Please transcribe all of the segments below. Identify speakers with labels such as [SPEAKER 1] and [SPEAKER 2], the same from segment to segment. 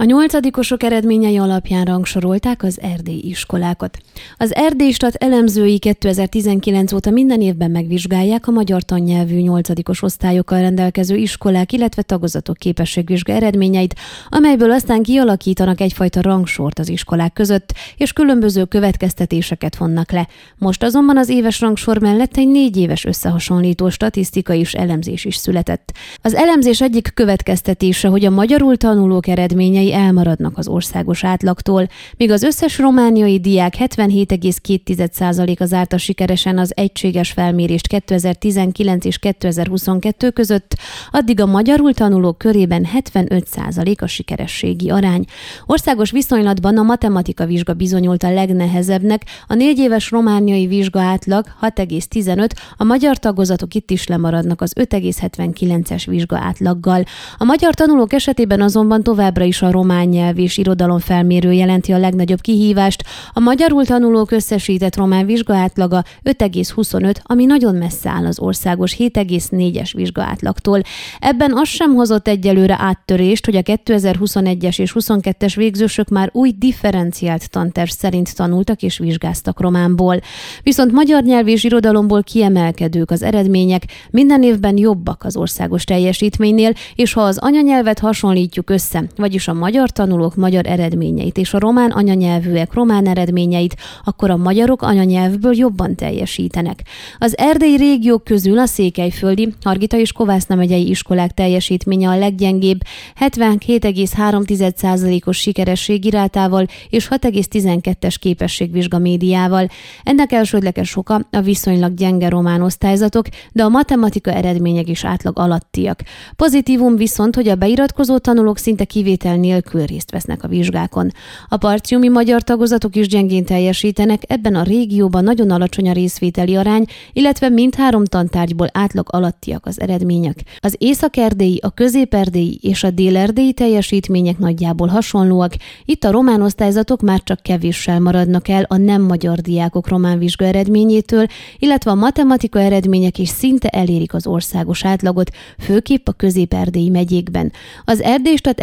[SPEAKER 1] A nyolcadikosok eredményei alapján rangsorolták az erdélyi iskolákat. Az erdélystat elemzői 2019 óta minden évben megvizsgálják a magyar tannyelvű nyolcadikos osztályokkal rendelkező iskolák, illetve tagozatok képességvizsga eredményeit, amelyből aztán kialakítanak egyfajta rangsort az iskolák között, és különböző következtetéseket vonnak le. Most azonban az éves rangsor mellett egy négy éves összehasonlító statisztika és elemzés is született. Az elemzés egyik következtetése, hogy a magyarul tanulók eredményei elmaradnak az országos átlagtól, míg az összes romániai diák 77,2%-a zárta sikeresen az egységes felmérést 2019 és 2022 között, addig a magyarul tanulók körében 75% a sikerességi arány. Országos viszonylatban a matematika vizsga bizonyult a legnehezebbnek, a négy éves romániai vizsga átlag 6,15, a magyar tagozatok itt is lemaradnak az 5,79-es vizsga átlaggal. A magyar tanulók esetében azonban továbbra is a román nyelv és irodalom felmérő jelenti a legnagyobb kihívást. A magyarul tanulók összesített román vizsgaátlaga 5,25, ami nagyon messze áll az országos 7,4-es vizsgaátlagtól. Ebben az sem hozott egyelőre áttörést, hogy a 2021-es és 22-es végzősök már új differenciált tanterv szerint tanultak és vizsgáztak románból. Viszont magyar nyelv és irodalomból kiemelkedők az eredmények, minden évben jobbak az országos teljesítménynél, és ha az anyanyelvet hasonlítjuk össze, vagyis a magyar tanulók magyar eredményeit és a román anyanyelvűek román eredményeit, akkor a magyarok anyanyelvből jobban teljesítenek. Az erdélyi régiók közül a székelyföldi, Hargita és Kovászna megyei iskolák teljesítménye a leggyengébb, 77,3%-os sikerességi rátával és 6,12-es képességvizsga médiával. Ennek elsődleges oka a viszonylag gyenge román osztályzatok, de a matematika eredmények is átlag alattiak. Pozitívum viszont, hogy a beiratkozó tanulók szinte kivétel nélkül részt vesznek a vizsgákon. A parciumi magyar tagozatok is gyengén teljesítenek, ebben a régióban nagyon alacsony a részvételi arány, illetve mindhárom tantárgyból átlag alattiak az eredmények. Az észak-erdélyi, a közép-erdélyi és a dél-erdélyi teljesítmények nagyjából hasonlóak, itt a román osztályzatok már csak kevéssel maradnak el a nem magyar diákok román vizsga eredményétől, illetve a matematika eredmények is szinte elérik az országos átlagot, főképp a közép-erdélyi megyékben. Az erdélystat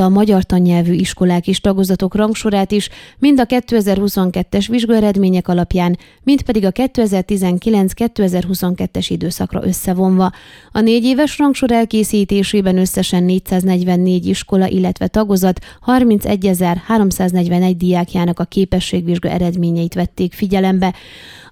[SPEAKER 1] elkészítette a magyar tannyelvű iskolák és tagozatok rangsorát is, mind a 2022-es vizsgaeredmények alapján, mind pedig a 2019-2022-es időszakra összevonva. A négy éves rangsor elkészítésében összesen 444 iskola, illetve tagozat 31.341 diákjának a képességvizsga eredményeit vették figyelembe.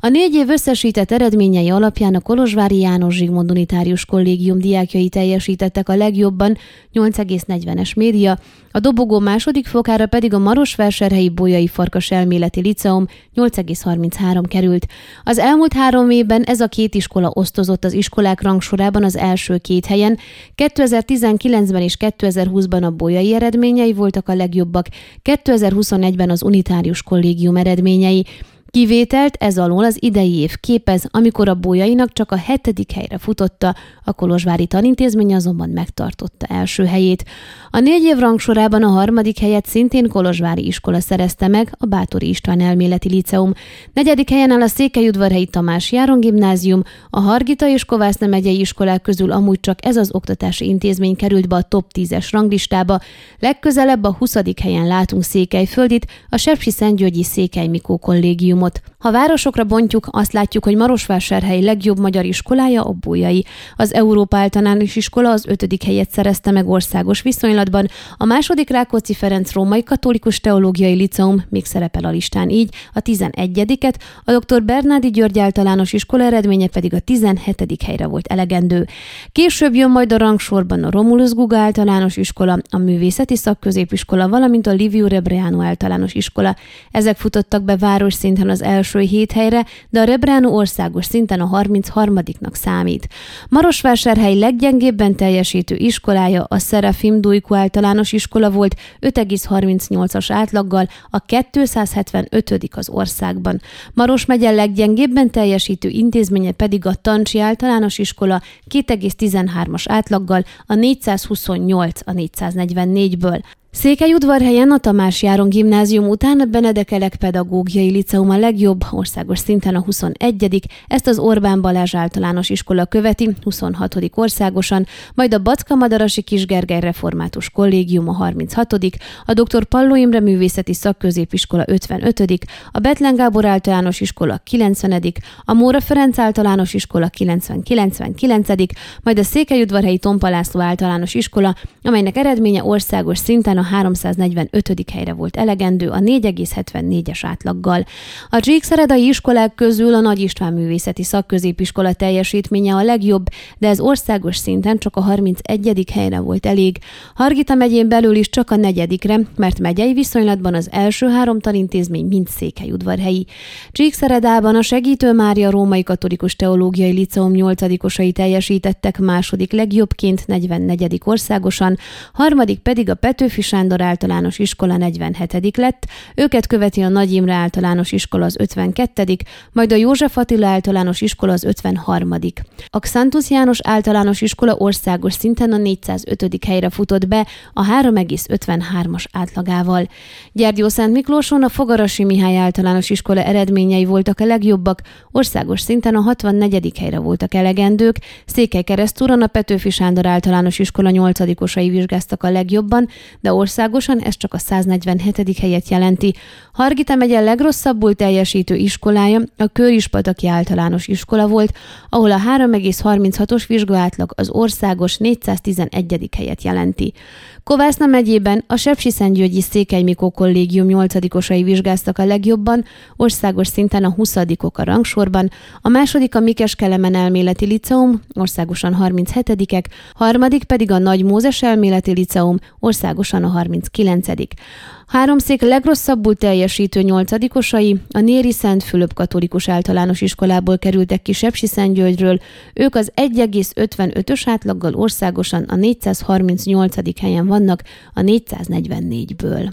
[SPEAKER 1] A négy év összesített eredményei alapján a Kolozsvári János Zsigmond Unitárius Kollégium diákjai teljesítettek a legjobban 8,40-es média, a dobogó második fokára pedig a Marosvásárhelyi Bolyai Farkas Elméleti Liceum 8,33 került. Az elmúlt három évben ez a két iskola osztozott az iskolák rangsorában az első két helyen. 2019-ben és 2020-ban a Bolyai eredményei voltak a legjobbak, 2021-ben az Unitárius Kollégium eredményei. Kivételt ez alól az idei év képez, amikor a bójainak csak a hetedik helyre futotta, a Kolozsvári tanintézmény azonban megtartotta első helyét. A négy év rangsorában a harmadik helyet szintén Kolozsvári iskola szerezte meg, a Bátori István elméleti liceum. Negyedik helyen áll a Székelyudvarhelyi Tamás Járon gimnázium, a Hargita és Kovászna megyei iskolák közül amúgy csak ez az oktatási intézmény került be a top 10-es ranglistába. Legközelebb a 20. helyen látunk Székelyföldit, a Sepsi Szentgyörgyi Székely Mikó kollégiumot. Ha városokra bontjuk, azt látjuk, hogy Marosvásárhely legjobb magyar iskolája a Bújai. Az Európa általános iskola az ötödik helyet szerezte meg országos viszonylatban, a második Rákóczi Ferenc Római Katolikus Teológiai Liceum még szerepel a listán így, a 11-et, a dr. Bernádi György általános iskola eredménye pedig a 17. helyre volt elegendő. Később jön majd a rangsorban a Romulus Guga általános iskola, a Művészeti Szakközépiskola, valamint a Liviu Rebreano általános iskola. Ezek futottak be város szinten az első hét helyre, de a Rebrano országos szinten a 33 nak számít. Marosvásárhely leggyengébben teljesítő iskolája a Serafim Dujku általános iskola volt 5,38-as átlaggal, a 275 az országban. Maros megye leggyengébben teljesítő intézménye pedig a Tancsi általános iskola 2,13-as átlaggal, a 428 a 444-ből. Székelyudvarhelyen a Tamás Járon gimnázium után a Benedekelek Pedagógiai Liceum a legjobb, országos szinten a 21 ezt az Orbán Balázs általános iskola követi, 26 országosan, majd a Backa Madarasi Kisgergely Református Kollégium a 36 a Dr. Palló Imre Művészeti Szakközépiskola 55 a Betlen Gábor általános iskola 90 a Móra Ferenc általános iskola 90-99 majd a Székelyudvarhelyi Tompa László általános iskola, amelynek eredménye országos szinten a 345. helyre volt elegendő a 4,74-es átlaggal. A Csíkszeredai iskolák közül a Nagy István Művészeti Szakközépiskola teljesítménye a legjobb, de ez országos szinten csak a 31. helyre volt elég. Hargita megyén belül is csak a negyedikre, mert megyei viszonylatban az első három tanintézmény mind székelyudvarhelyi. Csíkszeredában a Segítő Mária Római Katolikus Teológiai Liceum 8 teljesítettek második legjobbként 44. országosan, harmadik pedig a Petőfi Sándor általános iskola 47. lett, őket követi a Nagy Imre általános iskola az 52., majd a József Attila általános iskola az 53. A Xantus János általános iskola országos szinten a 405. helyre futott be a 3,53-as átlagával. Gyergyó Szent Miklóson a Fogarasi Mihály általános iskola eredményei voltak a legjobbak, országos szinten a 64. helyre voltak elegendők, Székely Keresztúron a Petőfi Sándor általános iskola 8 vizsgáztak a legjobban, de országosan ez csak a 147. helyet jelenti. Hargita megye legrosszabbul teljesítő iskolája a Körispataki általános iskola volt, ahol a 3,36-os vizsgaátlag az országos 411. helyet jelenti. Kovászna megyében a Sepsiszentgyörgyi Székely Mikó kollégium 8 vizsgáztak a legjobban, országos szinten a 20 a rangsorban, a második a Mikes Kelemen elméleti liceum, országosan 37 harmadik pedig a Nagy Mózes elméleti liceum, országosan a 39 Háromszék legrosszabbul teljesítő nyolcadikosai a Néri Szent Fülöp katolikus általános iskolából kerültek ki Sepsiszentgyörgyről, ők az 1,55-ös átlaggal országosan a 438. helyen vannak a 444-ből.